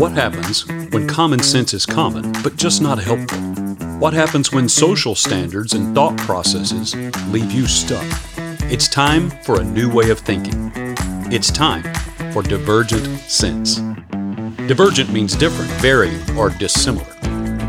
What happens when common sense is common, but just not helpful? What happens when social standards and thought processes leave you stuck? It's time for a new way of thinking. It's time for divergent sense. Divergent means different, varying, or dissimilar.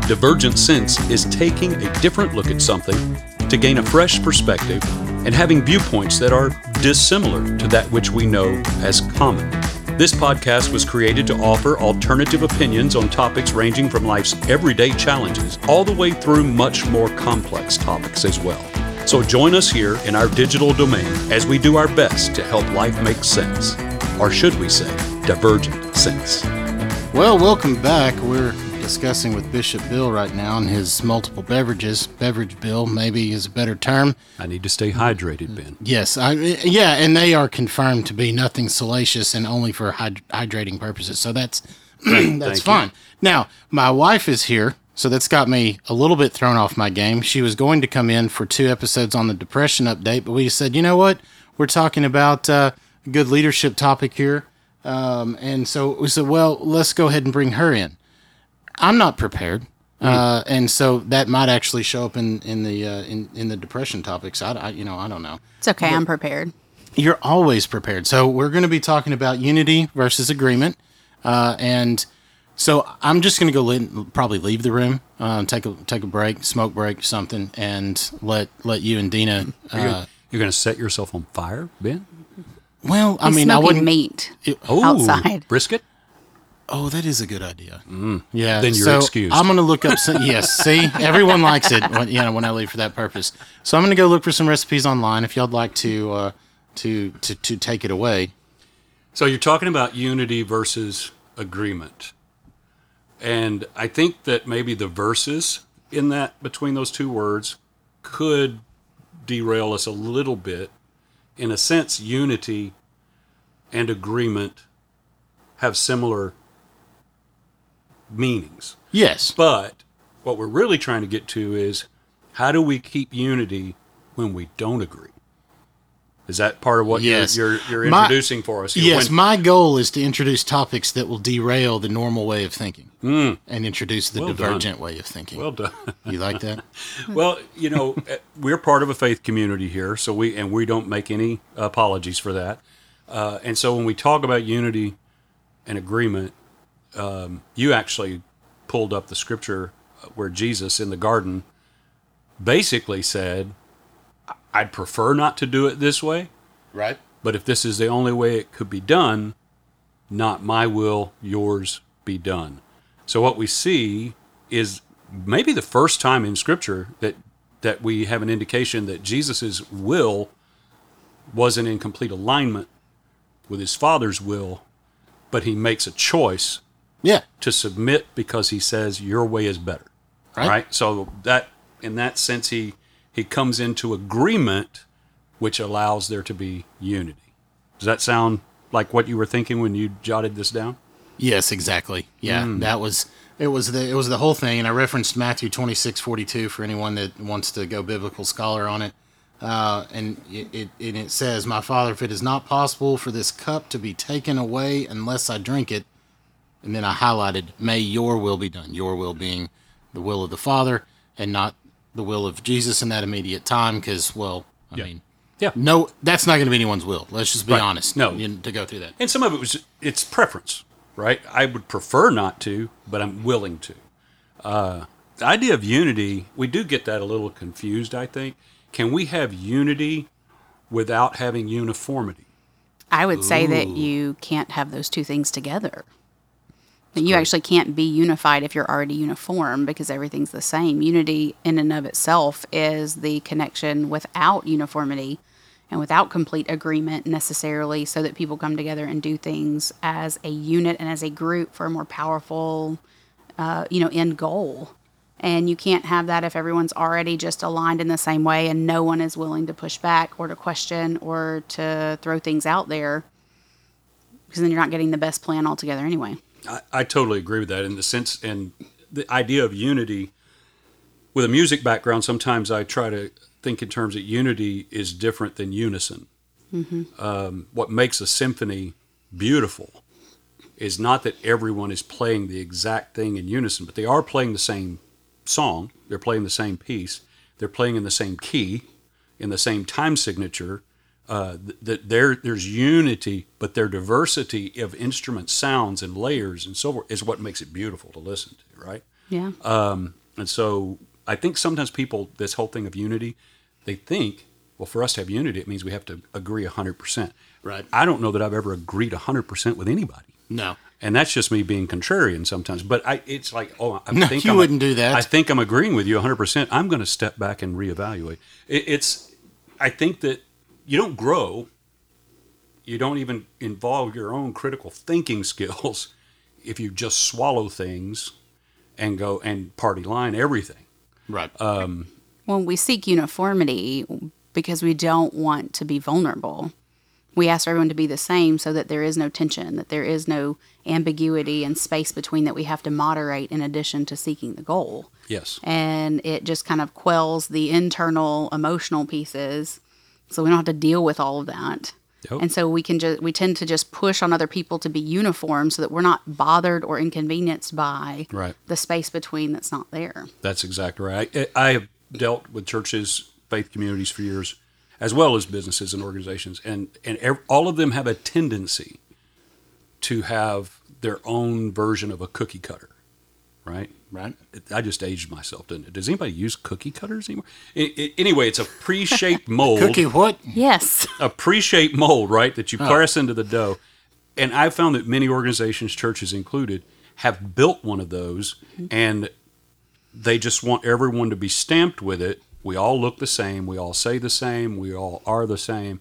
Divergent sense is taking a different look at something to gain a fresh perspective and having viewpoints that are dissimilar to that which we know as common. This podcast was created to offer alternative opinions on topics ranging from life's everyday challenges all the way through much more complex topics as well. So join us here in our digital domain as we do our best to help life make sense. Or should we say, divergent sense. Well, welcome back. We're discussing with Bishop Bill right now and his multiple beverages. Beverage bill, maybe is a better term. I need to stay hydrated, Ben. Yes, I, yeah, and they are confirmed to be nothing salacious and only for hyd- hydrating purposes. So that's that's fine. Now, my wife is here, so that's got me a little bit thrown off my game. She was going to come in for two episodes on the depression update, but we said, you know what? We're talking about uh, a good leadership topic here. Um, and so we said, well, let's go ahead and bring her in. I'm not prepared. Uh, and so that might actually show up in, in the uh, in, in the depression topics. I, I you know I don't know. It's okay. I'm prepared. You're always prepared. So we're going to be talking about unity versus agreement, uh, and so I'm just going to go let, probably leave the room, uh, take a take a break, smoke break, something, and let let you and Dina. Uh, You're going to set yourself on fire, Ben? well, I He's mean, I wouldn't. meat Oh, outside. brisket? Oh, that is a good idea. Yeah. Then you're so excused. I'm going to look up some. yes. See, everyone likes it. When, you know, when I leave for that purpose. So I'm going to go look for some recipes online. If y'all'd like to, uh, to to to take it away. So you're talking about unity versus agreement. And I think that maybe the verses in that between those two words could derail us a little bit. In a sense, unity and agreement have similar meanings. Yes. But what we're really trying to get to is how do we keep unity when we don't agree? Is that part of what Yes. you're, you're, you're My- introducing for us? here? Yes, When- my goal is to introduce topics that will derail the normal way of thinking and introduce the. Well done. divergent way of thinking. well done. you like that? well, you know, eh, we're part of a faith community here, so we and we don't make any apologies for that. Uh, and so when we talk about unity and agreement, um, you actually pulled up the scripture where Jesus in the garden basically said, "I'd prefer not to do it this way, Right. but if this is the only way it could be done, not my will, yours be done." So what we see is maybe the first time in Scripture that that we have an indication that Jesus' will wasn't in complete alignment with his Father's will, but he makes a choice Yeah. to submit because he says your way is better. Right. So that in that sense he he comes into agreement which allows there to be unity. Does that sound like what you were thinking when you jotted this down? Yes, exactly. Yeah, Hmm. that was it. Was the it was the whole thing, and I referenced Matthew twenty six forty two for anyone that wants to go biblical scholar on it. Uh, and it, it and it says, "My Father, if it is not possible for this cup to be taken away unless I drink it," and then I highlighted, "May Your will be done." Your will being the will of the Father, and not the will of Jesus in that immediate time. Because, well, I Yeah. mean, Yeah. no, that's not going to be anyone's will. Let's just be Right. honest. No. you- to go through that. And some of it was it's preference, right? I would prefer not to, but I'm willing to. Uh, the idea of unity, we do get that a little confused. I think. Can we have unity without having uniformity? I would say that you can't have those two things together. That you actually can't be unified if you're already uniform because everything's the same. Unity, in and of itself, is the connection without uniformity and without complete agreement necessarily, so that people come together and do things as a unit and as a group for a more powerful, uh, you know, end goal. And you can't have that if everyone's already just aligned in the same way and no one is willing to push back or to question or to throw things out there because then you're not getting the best plan altogether anyway. I, I totally agree with that in the sense and the idea of unity with a music background sometimes i try to think in terms that unity is different than unison um, what makes a symphony beautiful is not that everyone is playing the exact thing in unison, but they are playing the same song. They're playing the same piece. They're playing in the same key, in the same time signature. Uh, that there there's unity, but their diversity of instrument sounds and layers and so forth is what makes it beautiful to listen to, right? Yeah. Um, and so I think sometimes people, this whole thing of unity, they think, well, for us to have unity, it means we have to agree 100%. Right. I don't know that I've ever agreed 100% with anybody. No. And that's just me being contrarian sometimes. But I, it's like, oh, I No, think you I'm, wouldn't do that. I think I'm agreeing with you 100%. I'm going to step back and reevaluate. It, it's, I think that you don't grow, you don't even involve your own critical thinking skills if you just swallow things and go and party line everything. Right. Um, when we seek uniformity because we don't want to be vulnerable. We ask everyone to be the same so that there is no tension, that there is no ambiguity and space between that we have to moderate in addition to seeking the goal. Yes. And it just kind of quells the internal emotional pieces so we don't have to deal with all of that. Yep. And so we can just we tend to just push on other people to be uniform so that we're not bothered or inconvenienced by Right. the space between that's not there. That's exactly right. I, I have dealt with churches, faith communities for years, as well as businesses and organizations, and and ev- all of them have a tendency to have their own version of a cookie cutter, right? Right. I just aged myself, didn't it? Does anybody use cookie cutters anymore? I, I- anyway, it's a pre-shaped mold Cookie what? Yes. a pre-shaped mold, right, that you press into the dough. And I've found that many organizations, churches included, have built one of those, and they just want everyone to be stamped with it. We all look the same. We all say the same. We all are the same.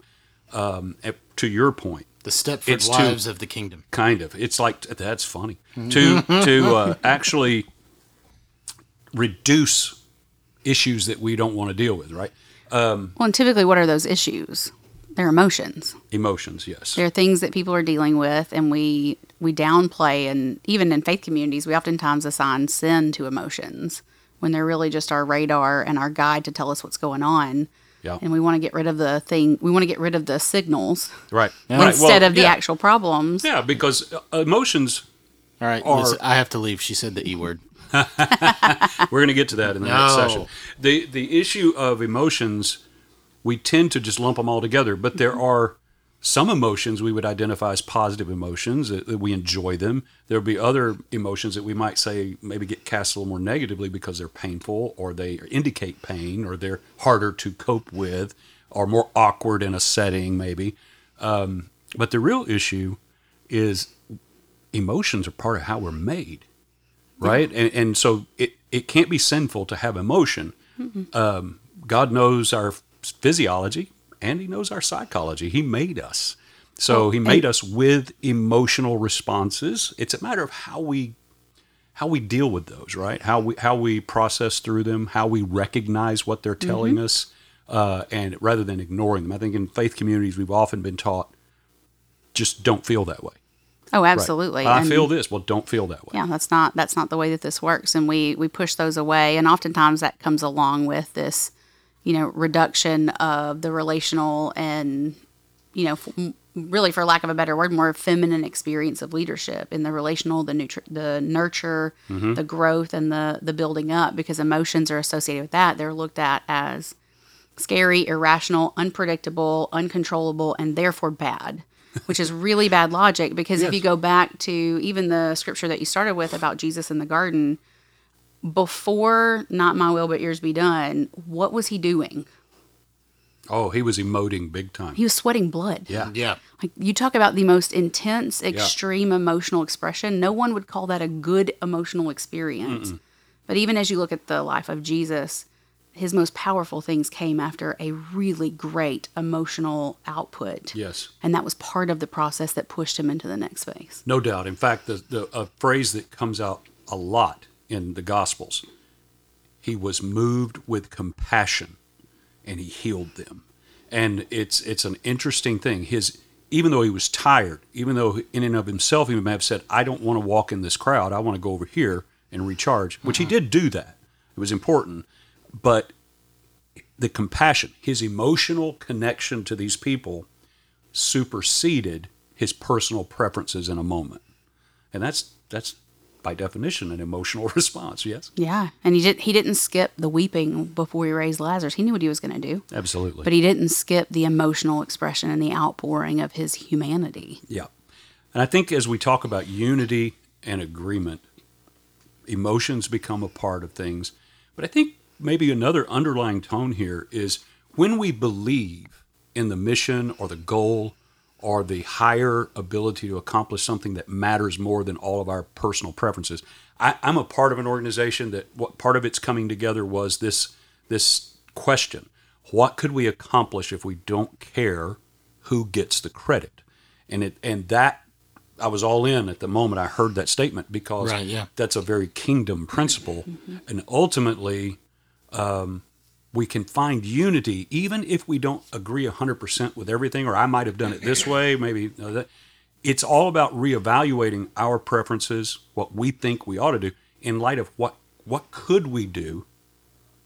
Um, to your point, The Stepford It's too- Wives of the Kingdom. kind of. It's like that's funny to to uh, actually reduce issues that we don't want to deal with, right? Um, Well, and typically, what are those issues? They're emotions. Emotions, yes. They're things that people are dealing with, and we we downplay. And even in faith communities, we oftentimes assign sin to emotions when they're really just our radar and our guide to tell us what's going on. Yeah. And we want to get rid of the thing. We want to get rid of the signals Right. right. instead Well, of the yeah. actual problems. Yeah, because uh, emotions, All right. Or- listen, I have to leave. She said the E word. we're going to get to that in the next session. The the issue of emotions, we tend to just lump them all together, but there are some emotions we would identify as positive emotions that, that we enjoy them. There'll be other emotions that we might say maybe get cast a little more negatively because they're painful or they indicate pain or they're harder to cope with or more awkward in a setting maybe. Um, but the real issue is emotions are part of how we're made right? And, and so it, it can't be sinful to have emotion. Um, God knows our physiology and He knows our psychology. He made us. So He made us with emotional responses. It's a matter of how we how we deal with those, right? How we how we process through them, how we recognize what they're telling us, uh, and rather than ignoring them. I think in faith communities we've often been taught just don't feel that way. Oh, Right. absolutely. I And- feel this. Well, don't feel that way. yeah that's not that's not the way that this works and we we push those away and oftentimes that comes along with this you know reduction of the relational and you know f- really for lack of a better word more feminine experience of leadership in the relational the nutri- the nurture mm-hmm. the growth and the the building up because emotions are associated with that they're looked at as scary irrational unpredictable uncontrollable and therefore bad which is really bad logic because if you go back to even the scripture that you started with about Jesus in the garden, before not my will but yours be done, what was he doing? Oh, he was emoting big time. He was sweating blood. Yeah. Yeah. Like you talk about the most intense, extreme emotional expression. No one would call that a good emotional experience. But even as you look at the life of Jesus, his most powerful things came after a really great emotional output. Yes. And that was part of the process that pushed him into the next phase. No doubt. In fact, the, the a phrase that comes out a lot in the Gospels, he was moved with compassion, and he healed them. And it's it's an interesting thing. His even though he was tired, even though in and of himself he may have said, "I don't want to walk in this crowd. I want to go over here and recharge," which he uh-huh. did do that. It was important, but the compassion, his emotional connection to these people, superseded his personal preferences in a moment. and that's that's by definition an emotional response. Yes, Yeah, and he did. He didn't skip the weeping before he raised Lazarus. He knew what he was going to do, absolutely. but he didn't skip the emotional expression and the outpouring of his humanity. Yeah. And I think as we talk about unity and agreement, emotions become a part of things. But I think maybe another underlying tone here is when we believe in the mission or the goal or the higher ability to accomplish something that matters more than all of our personal preferences. I, I'm a part of an organization that what part of its coming together was this this question. What could we accomplish if we don't care who gets the credit? And it and that I was all in at the moment I heard that statement because Right, yeah. that's a very kingdom principle, mm-hmm. and ultimately, um, we can find unity even if we don't agree hundred percent with everything. Or I might have done it this way, maybe you know, that. It's all about reevaluating our preferences, what we think we ought to do, in light of what what could we do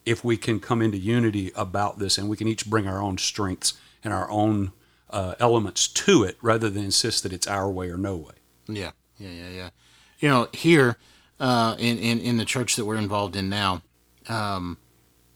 if we can come into unity about this, and we can each bring our own strengths and our own uh, elements to it, rather than insist that it's our way or no way. Yeah, yeah, yeah, yeah. You know, here uh, in, in in the church that we're involved in now, um,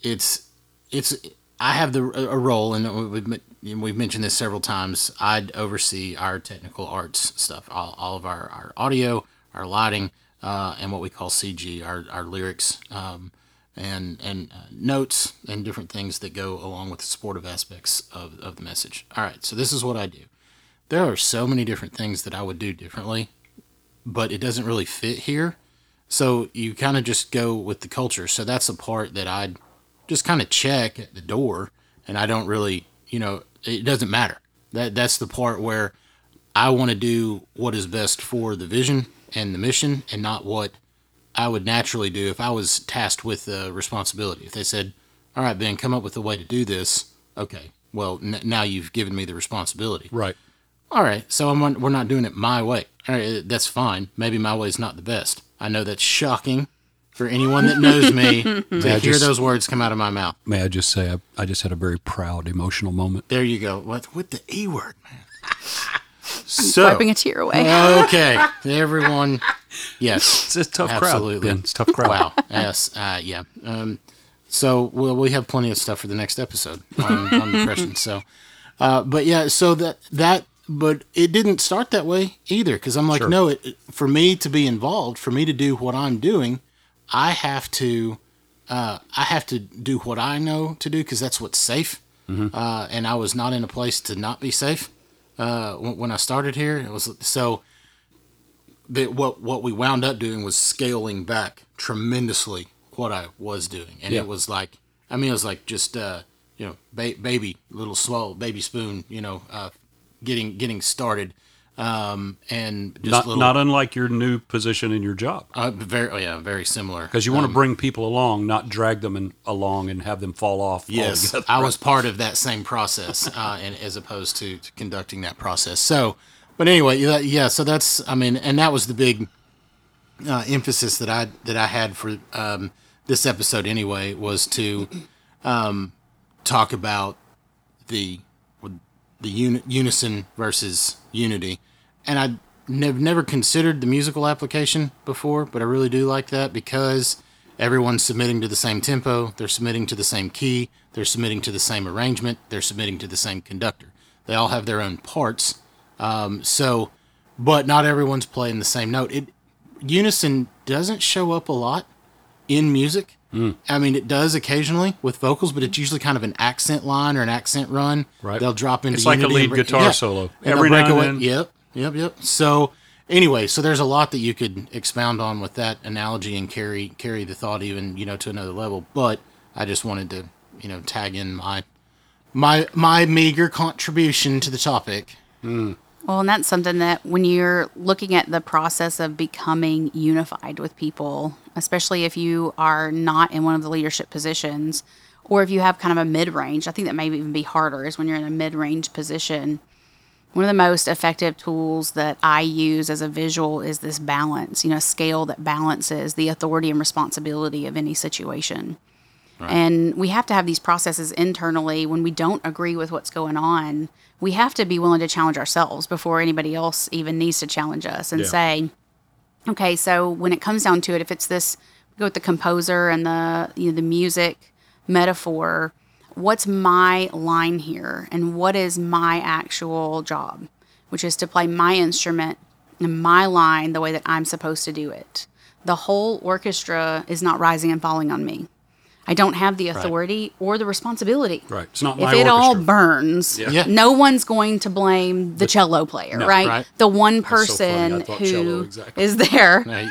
it's it's I have the a role, and we've we've mentioned this several times. I'd oversee our technical arts stuff, all, all of our, our audio, our lighting, uh, and what we call CG, our our lyrics, um, and and uh, notes and different things that go along with the supportive aspects of of the message. All right, so this is what I do there are so many different things that I would do differently, but it doesn't really fit here. So you kind of just go with the culture. So that's the part that I'd just kind of check at the door, and I don't really, you know, it doesn't matter. That that's the part where I want to do what is best for the vision and the mission, and not what I would naturally do if I was tasked with the responsibility. If they said, "All right, Ben, come up with a way to do this," okay. Well, n- now you've given me the responsibility Right. all right, so I'm, we're not doing it my way. All right, that's fine. Maybe my way is not the best. I know that's shocking for anyone that knows me to I hear just- those words come out of my mouth. May I just say, I, I just had a very proud, emotional moment. There you go. What with the e word, man? So Wiping a tear away. okay, everyone. Yes, It's a tough absolutely. crowd. Ben. It's a tough crowd. Wow. Yes. Uh, yeah. Um, so well, we have plenty of stuff for the next episode on, on depression. So, uh, but yeah, so that that but it didn't start that way either because I'm like, Sure. no, it, for me to be involved, for me to do what I'm doing, I have to uh, I have to do what I know to do because that's what's safe. Uh, and I was not in a place to not be safe uh, when, when I started here. It was so that what what we wound up doing was scaling back tremendously what I was doing, and Yeah. it was like I mean it was like just uh, you know ba- baby little swallow baby spoon you know uh, getting getting started, um, and just Not, little not unlike your new position in your job. uh, very oh, yeah very similar Because you want to bring people along, not drag them in, along and have them fall off Yes, altogether. I was part of that same process, uh, and as opposed to, to conducting that process. So, but anyway, yeah, yeah. So that's, I mean, and that was the big uh, emphasis that I that I had for um, this episode. Anyway, was to um, talk about the the uni- unison versus unity, and I have never considered the musical application before, but I really do like that because everyone's submitting to the same tempo, they're submitting to the same key, they're submitting to the same arrangement, they're submitting to the same conductor. They all have their own parts, um, so, but not everyone's playing the same note. It unison doesn't show up a lot in music. I mean, it does occasionally with vocals, but it's usually kind of an accent line or an accent run. Right. They'll drop into It's like a lead break- guitar solo. And Every now and then. Yep, yep, yep. So anyway, so there's a lot that you could expound on with that analogy and carry carry the thought even you know to another level. But I just wanted to you know tag in my my my meager contribution to the topic. Hmm. Well, and that's something that when you're looking at the process of becoming unified with people, especially if you are not in one of the leadership positions, or if you have kind of a mid range, I think that may even be harder is when you're in a mid range position. One of the most effective tools that I use as a visual is this balance, you know, scale that balances the authority and responsibility of any situation. And we have to have these processes internally when we don't agree with what's going on. We have to be willing to challenge ourselves before anybody else even needs to challenge us and Yeah. say, okay, so when it comes down to it, if it's this, go with the composer and the you know the music metaphor, what's my line here, and what is my actual job, which is to play my instrument and my line the way that I'm supposed to do it. The whole orchestra is not rising and falling on me. I don't have the authority or the responsibility. Right. It's not If my it all burns, Yeah. no one's going to blame the cello player, right? right. The one so funny. I person thought who cello, is exactly. there. Now,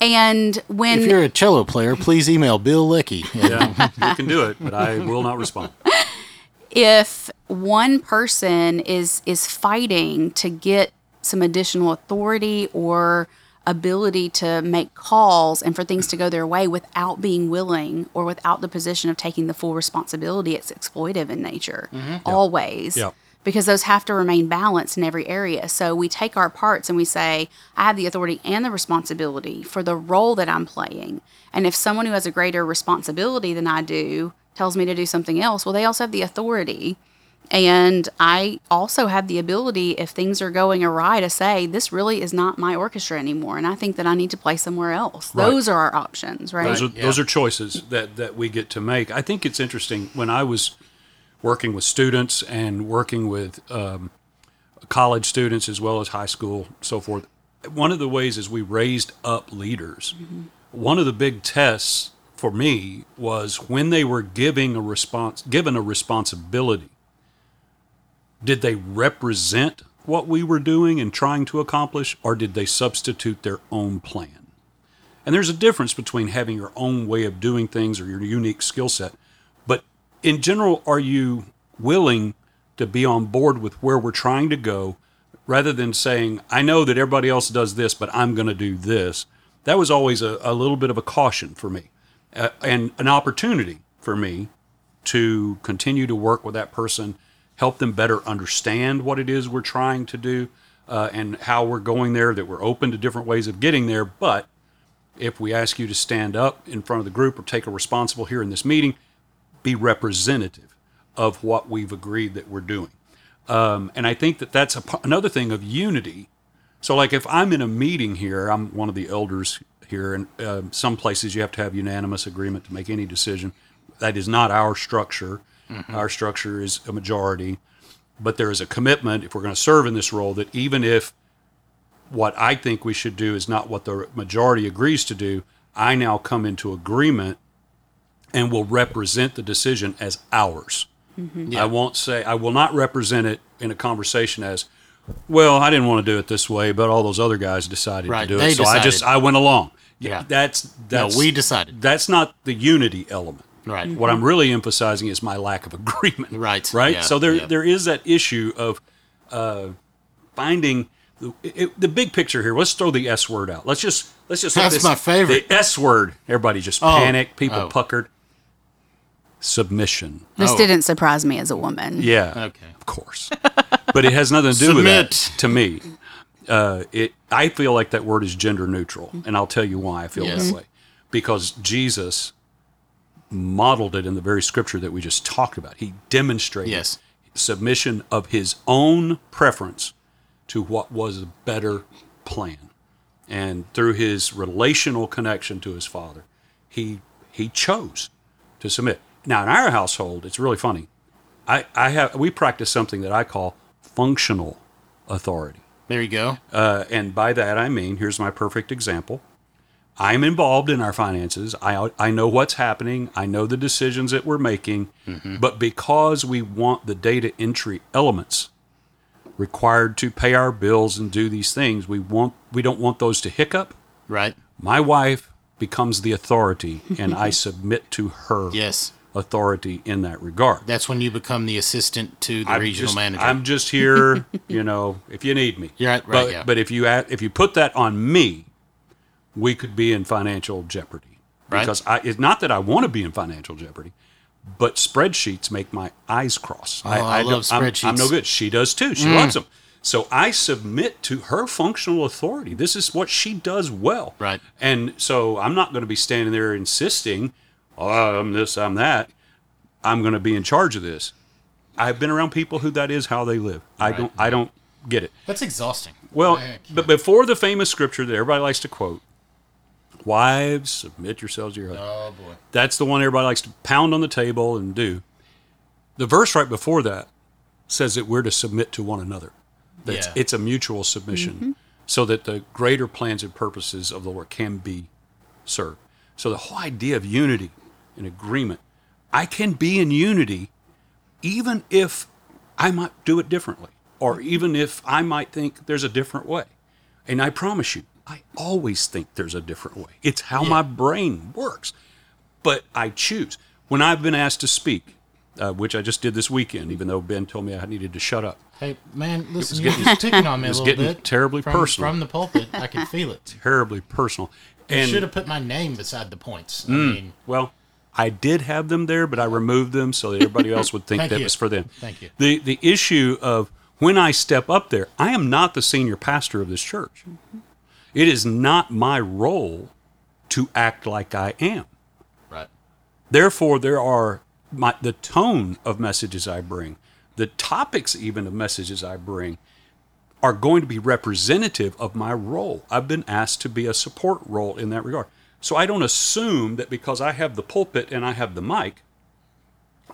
And when if you're a cello player, please email Bill Leckie. Yeah, you can do it, but I will not respond. if one person is is fighting to get some additional authority or ability to make calls and for things to go their way without being willing or without the position of taking the full responsibility it's exploitive in nature mm-hmm. always Yep. Because those have to remain balanced in every area so we take our parts and we say i have the authority and the responsibility for the role that i'm playing and if someone who has a greater responsibility than i do tells me to do something else well they also have the authority and I also have the ability, if things are going awry, to say, this really is not my orchestra anymore. And I think that I need to play somewhere else. Right. Those are our options, right? Those are those are choices that that we get to make. I think it's interesting when I was working with students and working with um, college students as well as high school, so forth. One of the ways is we raised up leaders. One of the big tests for me was when they were giving a response, given a responsibility. Did they represent what we were doing and trying to accomplish, or did they substitute their own plan? And there's a difference between having your own way of doing things or your unique skill set. In general, are you willing to be on board with where we're trying to go rather than saying, I know that everybody else does this, but I'm going to do this? That was always a, a little bit of a caution for me uh, and an opportunity for me to continue to work with that person, help them better understand what it is we're trying to do uh, and how we're going there, that we're open to different ways of getting there. But if we ask you to stand up in front of the group or take a responsible here in this meeting, be representative of what we've agreed that we're doing. Um, and I think that that's a, another thing of unity. So, like if I'm in a meeting here, I'm one of the elders here, and uh, some places you have to have unanimous agreement to make any decision. That is not our structure. Our structure is a majority, but there is a commitment if we're going to serve in this role that even if what I think we should do is not what the majority agrees to do, I now come into agreement and will represent the decision as ours. I won't say, I will not represent it in a conversation as, well, I didn't want to do it this way, but all those other guys decided Right, to do they it. So I just. I went along. Yeah. That's, No, that's, we decided. that's not the unity element. Right. What I'm really emphasizing is my lack of agreement. Right, Right. yeah, so there yeah. there is that issue of uh, finding the, it, the big picture here. Let's throw the S word out. Let's just let's just That's this- my favorite. The S word. Everybody just Oh, panicked. People oh. puckered. Submission. this Oh. didn't surprise me as a woman. Yeah. Okay. Of course. but it has nothing to do with that Submit. to me. Uh, it I feel like that word is gender neutral, and I'll tell you why I feel Yes. that way. Because Jesus modeled it in the very scripture that we just talked about. He demonstrated Yes. submission of his own preference to what was a better plan. And through his relational connection to his father, he he chose to submit. Now in our household, it's really funny. I, I have we practice something that I call functional authority. There you go. Uh, and by that I mean, here's my perfect example. I'm involved in our finances. I, I know what's happening. I know the decisions that we're making. But because we want the data entry elements required to pay our bills and do these things, we want we don't want those to hiccup. Right. My wife becomes the authority, and I submit to her Yes. Authority in that regard. That's when you become the assistant to the I'm regional just, manager. I'm just here, you know, if you need me. You're right- right, But, yeah. but if you add, if you put that on me, we could be in financial jeopardy. Right. Because I, it's not that I want to be in financial jeopardy, but spreadsheets make my eyes cross. Oh, I love don't- I'm- I'm. Mm. no good. She does too. She loves them. So I submit to her functional authority. This is what she does well. Right. And so I'm not going to be standing there insisting, oh, I'm this, I'm that. I'm going to be in charge of this. I've been around people who that is how they live. I don't I don't get it. That's exhausting. Well, but before the famous scripture that everybody likes to quote, wives, submit yourselves to your husband. Oh boy. That's the one everybody likes to pound on the table and do. The verse right before that says that we're to submit to one another. That Yeah. it's a mutual submission mm-hmm. so that the greater plans and purposes of the Lord can be served. So the whole idea of unity and agreement, I can be in unity even if I might do it differently, or even if I might think there's a different way. And I promise you, I always think there's a different way. It's how my brain works. But I choose. When I've been asked to speak, uh, which I just did this weekend, even though Ben told me I needed to shut up. Hey man, listen, you're just ticking on me a little getting bit. terribly from, personal. from the pulpit. I can feel it. Terribly personal. You And should have put my name beside the points. I Mm. mean, Well, I did have them there, but I removed them so that everybody else would think that you. was for them. Thank you. The the issue of when I step up there, I am not the senior pastor of this church. It is not my role to act like I am. right. Therefore, there are my, the tone of messages I bring, the topics even of messages I bring, are going to be representative of my role. I've been asked to be a support role in that regard. So I don't assume that because I have the pulpit and I have the mic,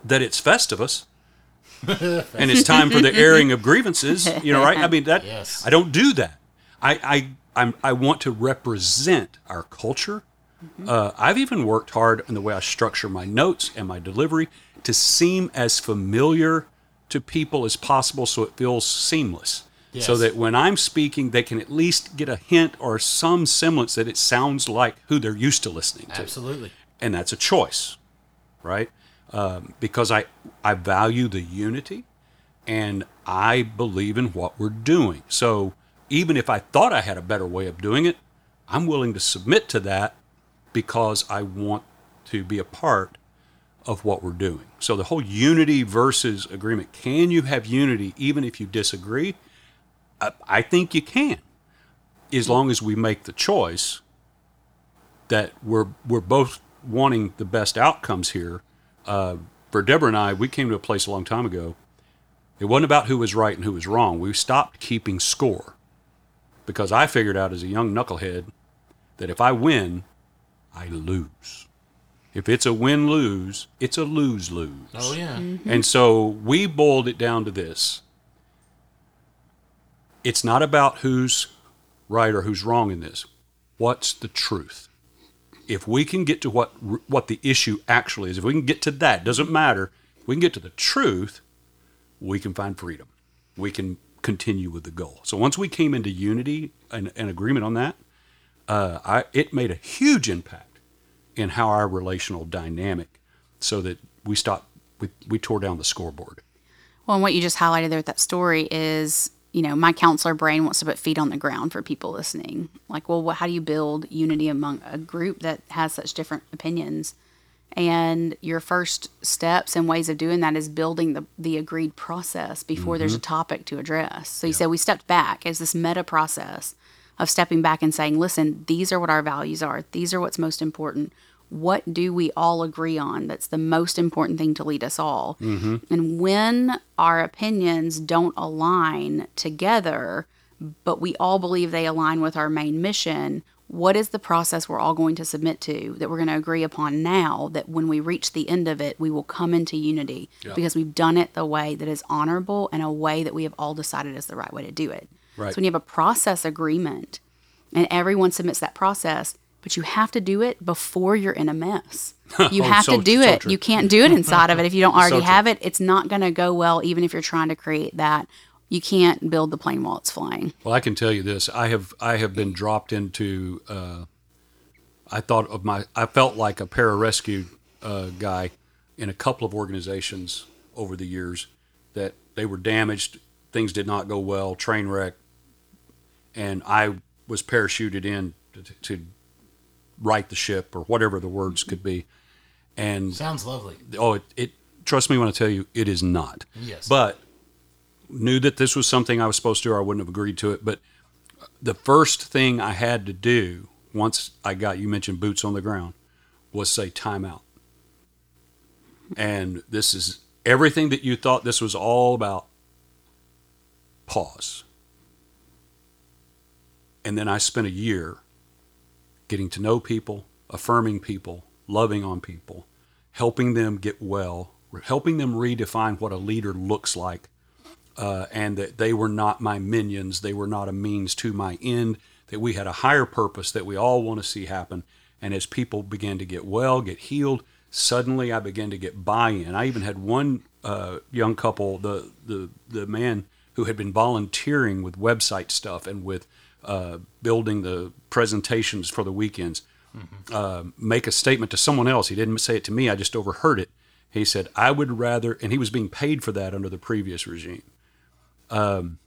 that it's Festivus and it's time for the airing of grievances. You know, right? I mean that. Yes. I don't do that. I I I'm, I want to represent our culture. Uh, I've even worked hard in the way I structure my notes and my delivery to seem as familiar to people as possible, so it feels seamless. So that when I'm speaking, they can at least get a hint or some semblance that it sounds like who they're used to listening to Absolutely. and that's a choice, right? Um, because I I value the unity, and I believe in what we're doing. So even if I thought I had a better way of doing it, I'm willing to submit to that because I want to be a part of what we're doing. So the whole unity versus agreement. Can you have unity even if you disagree? I, I think you can, as long as we make the choice that we're we're both wanting the best outcomes here. Uh, for Deborah and I, we came to a place a long time ago. It wasn't about who was right and who was wrong. We stopped keeping score because I figured out as a young knucklehead that if I win, I lose. If it's a win lose, it's a lose lose. Oh yeah. And so we boiled it down to this. It's not about who's right or who's wrong in this. What's the truth? If we can get to what what the issue actually is, if we can get to that, doesn't matter. If we can get to the truth, we can find freedom. We can continue with the goal. So once we came into unity and, and agreement on that, uh, I, it made a huge impact in how our relational dynamic, so that we stopped, we, we tore down the scoreboard. Well, and what you just highlighted there with that story is, you know, my counselor brain wants to put feet on the ground for people listening. Like, well, what, how do you build unity among a group that has such different opinions? And your first steps and ways of doing that is building the, the agreed process before there's a mm-hmm. topic to address. So you said we stepped back as this meta process of stepping back and saying, listen, these are what our values are. These are what's most important. What do we all agree on that's the most important thing to lead us all? Mm-hmm. And when our opinions don't align together, but we all believe they align with our main mission, what is the process we're all going to submit to that we're going to agree upon now that when we reach the end of it, we will come into unity because we've done it the way that is honorable and a way that we have all decided is the right way to do it. Right. So when you have a process agreement and everyone submits that process, but you have to do it before you're in a mess. You Oh, have so- to do so it. true. You can't do it inside of it if you don't already true. have it. It's not going to go well, even if you're trying to create that. You can't build the plane while it's flying. Well, I can tell you this: I have I have been dropped into. Uh, I thought of my. I felt like a pararescue uh, guy in a couple of organizations over the years that they were damaged. Things did not go well. Train wreck, and I was parachuted in to, to right the ship or whatever the words could be. And Sounds lovely. oh, it, it trust me when I tell you, it is not. Yes. But knew that this was something I was supposed to, or I wouldn't have agreed to it. But the first thing I had to do once I got you mentioned boots on the ground was say timeout. And this is everything that you thought this was all about. Pause. And then I spent a year getting to know people, affirming people, loving on people, helping them get well, helping them redefine what a leader looks like, uh, and that they were not my minions, they were not a means to my end, that we had a higher purpose that we all want to see happen. And as people began to get well, get healed, suddenly I began to get buy-in. I even had one uh, young couple, the the the man who had been volunteering with website stuff and with uh, building the presentations for the weekends, mm-hmm. uh, make a statement to someone else. He didn't say it to me. I just overheard it. He said, "I would rather," and he was being paid for that under the previous regime. Um,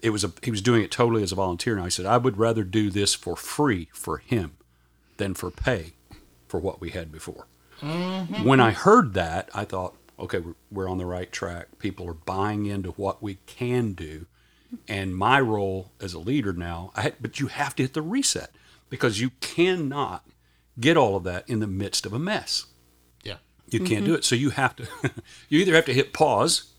it was a he was doing it totally as a volunteer. Now I said, "I would rather do this for free for him than for pay for what we had before." Mm-hmm. When I heard that, I thought, okay, we're, we're on the right track. People are buying into what we can do. And my role as a leader now, I, but you have to hit the reset because you cannot get all of that in the midst of a mess. Yeah. You can't mm-hmm. do it. So you have to, you either have to hit pause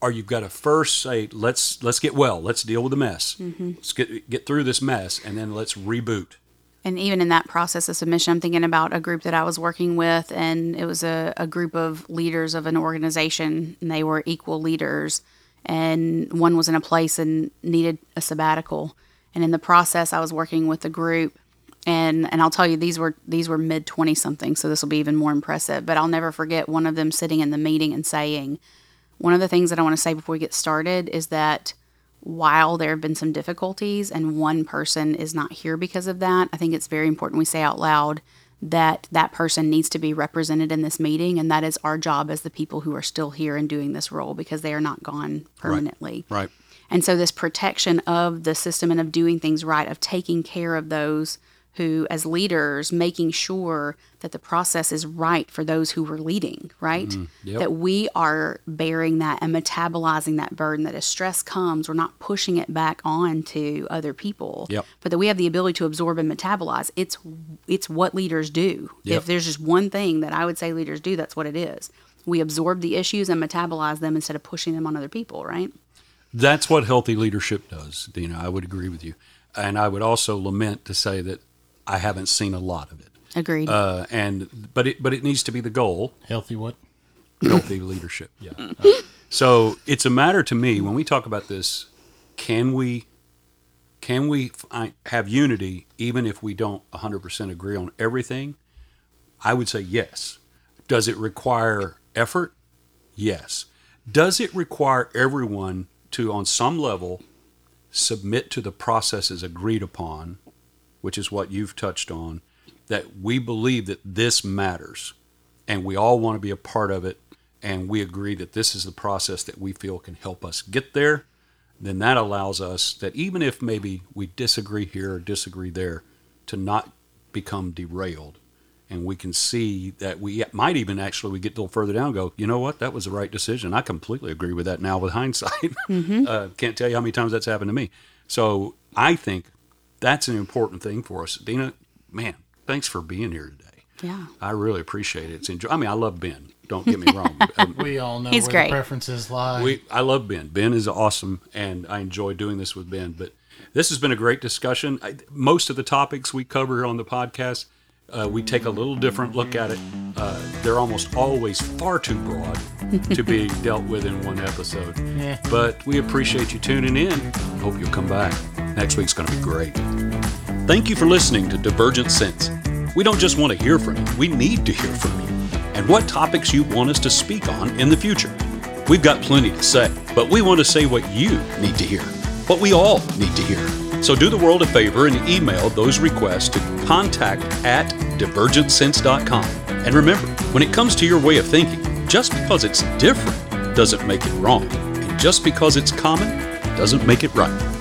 or you've got to first say, let's, let's get well. Let's deal with the mess. Mm-hmm. Let's get, get through this mess and then let's reboot and even in that process of submission, I'm thinking about a group that I was working with, and it was a, a group of leaders of an organization, and they were equal leaders. And one was in a place and needed a sabbatical. And in the process, I was working with the group, and and I'll tell you these were these were mid twenty something, so this will be even more impressive. But I'll never forget one of them sitting in the meeting and saying, one of the things that I want to say before we get started is that while there have been some difficulties and one person is not here because of that, I think it's very important we say out loud that that person needs to be represented in this meeting and that is our job as the people who are still here and doing this role because they are not gone permanently. Right. right. And so this protection of the system and of doing things right, of taking care of those who, as leaders, making sure that the process is right for those who we're leading, right? Mm, yep. That we are bearing that and metabolizing that burden, that as stress comes, we're not pushing it back on to other people, yep. but that we have the ability to absorb and metabolize. It's, it's what leaders do. Yep. If there's just one thing that I would say leaders do, that's what it is. We absorb the issues and metabolize them instead of pushing them on other people, right? That's what healthy leadership does, Dina. I would agree with you. And I would also lament to say that I haven't seen a lot of it. Agreed. Uh, and but it but it needs to be the goal. Healthy what? Healthy leadership. Yeah. so it's a matter to me when we talk about this. Can we can we have unity even if we don't 100% agree on everything? I would say yes. Does it require effort? Yes. Does it require everyone to, on some level, submit to the processes agreed upon which is what you've touched on, that we believe that this matters and we all want to be a part of it and we agree that this is the process that we feel can help us get there, then that allows us that even if maybe we disagree here or disagree there, to not become derailed. And we can see that we might even actually we get a little further down go, you know what, that was the right decision. I completely agree with that now with hindsight. Mm-hmm. uh, can't tell you how many times that's happened to me. So I think that's an important thing for us. Dina, man, thanks for being here today. Yeah. I really appreciate it. It's enjoy- I mean, I love Ben. Don't get me wrong. Um, we all know He's where great. the preferences lie. We, I love Ben. Ben is awesome, and I enjoy doing this with Ben. But this has been a great discussion. I, most of the topics we cover on the podcast, uh, we take a little different look at it. Uh, they're almost always far too broad to be dealt with in one episode. Yeah. But we appreciate you tuning in. Hope you'll come back. Next week's going to be great. Thank you for listening to Divergent Sense. We don't just want to hear from you, we need to hear from you and what topics you want us to speak on in the future. We've got plenty to say, but we want to say what you need to hear, what we all need to hear. So do the world a favor and email those requests to contact at divergentsense.com. And remember, when it comes to your way of thinking, just because it's different doesn't make it wrong. And just because it's common doesn't make it right.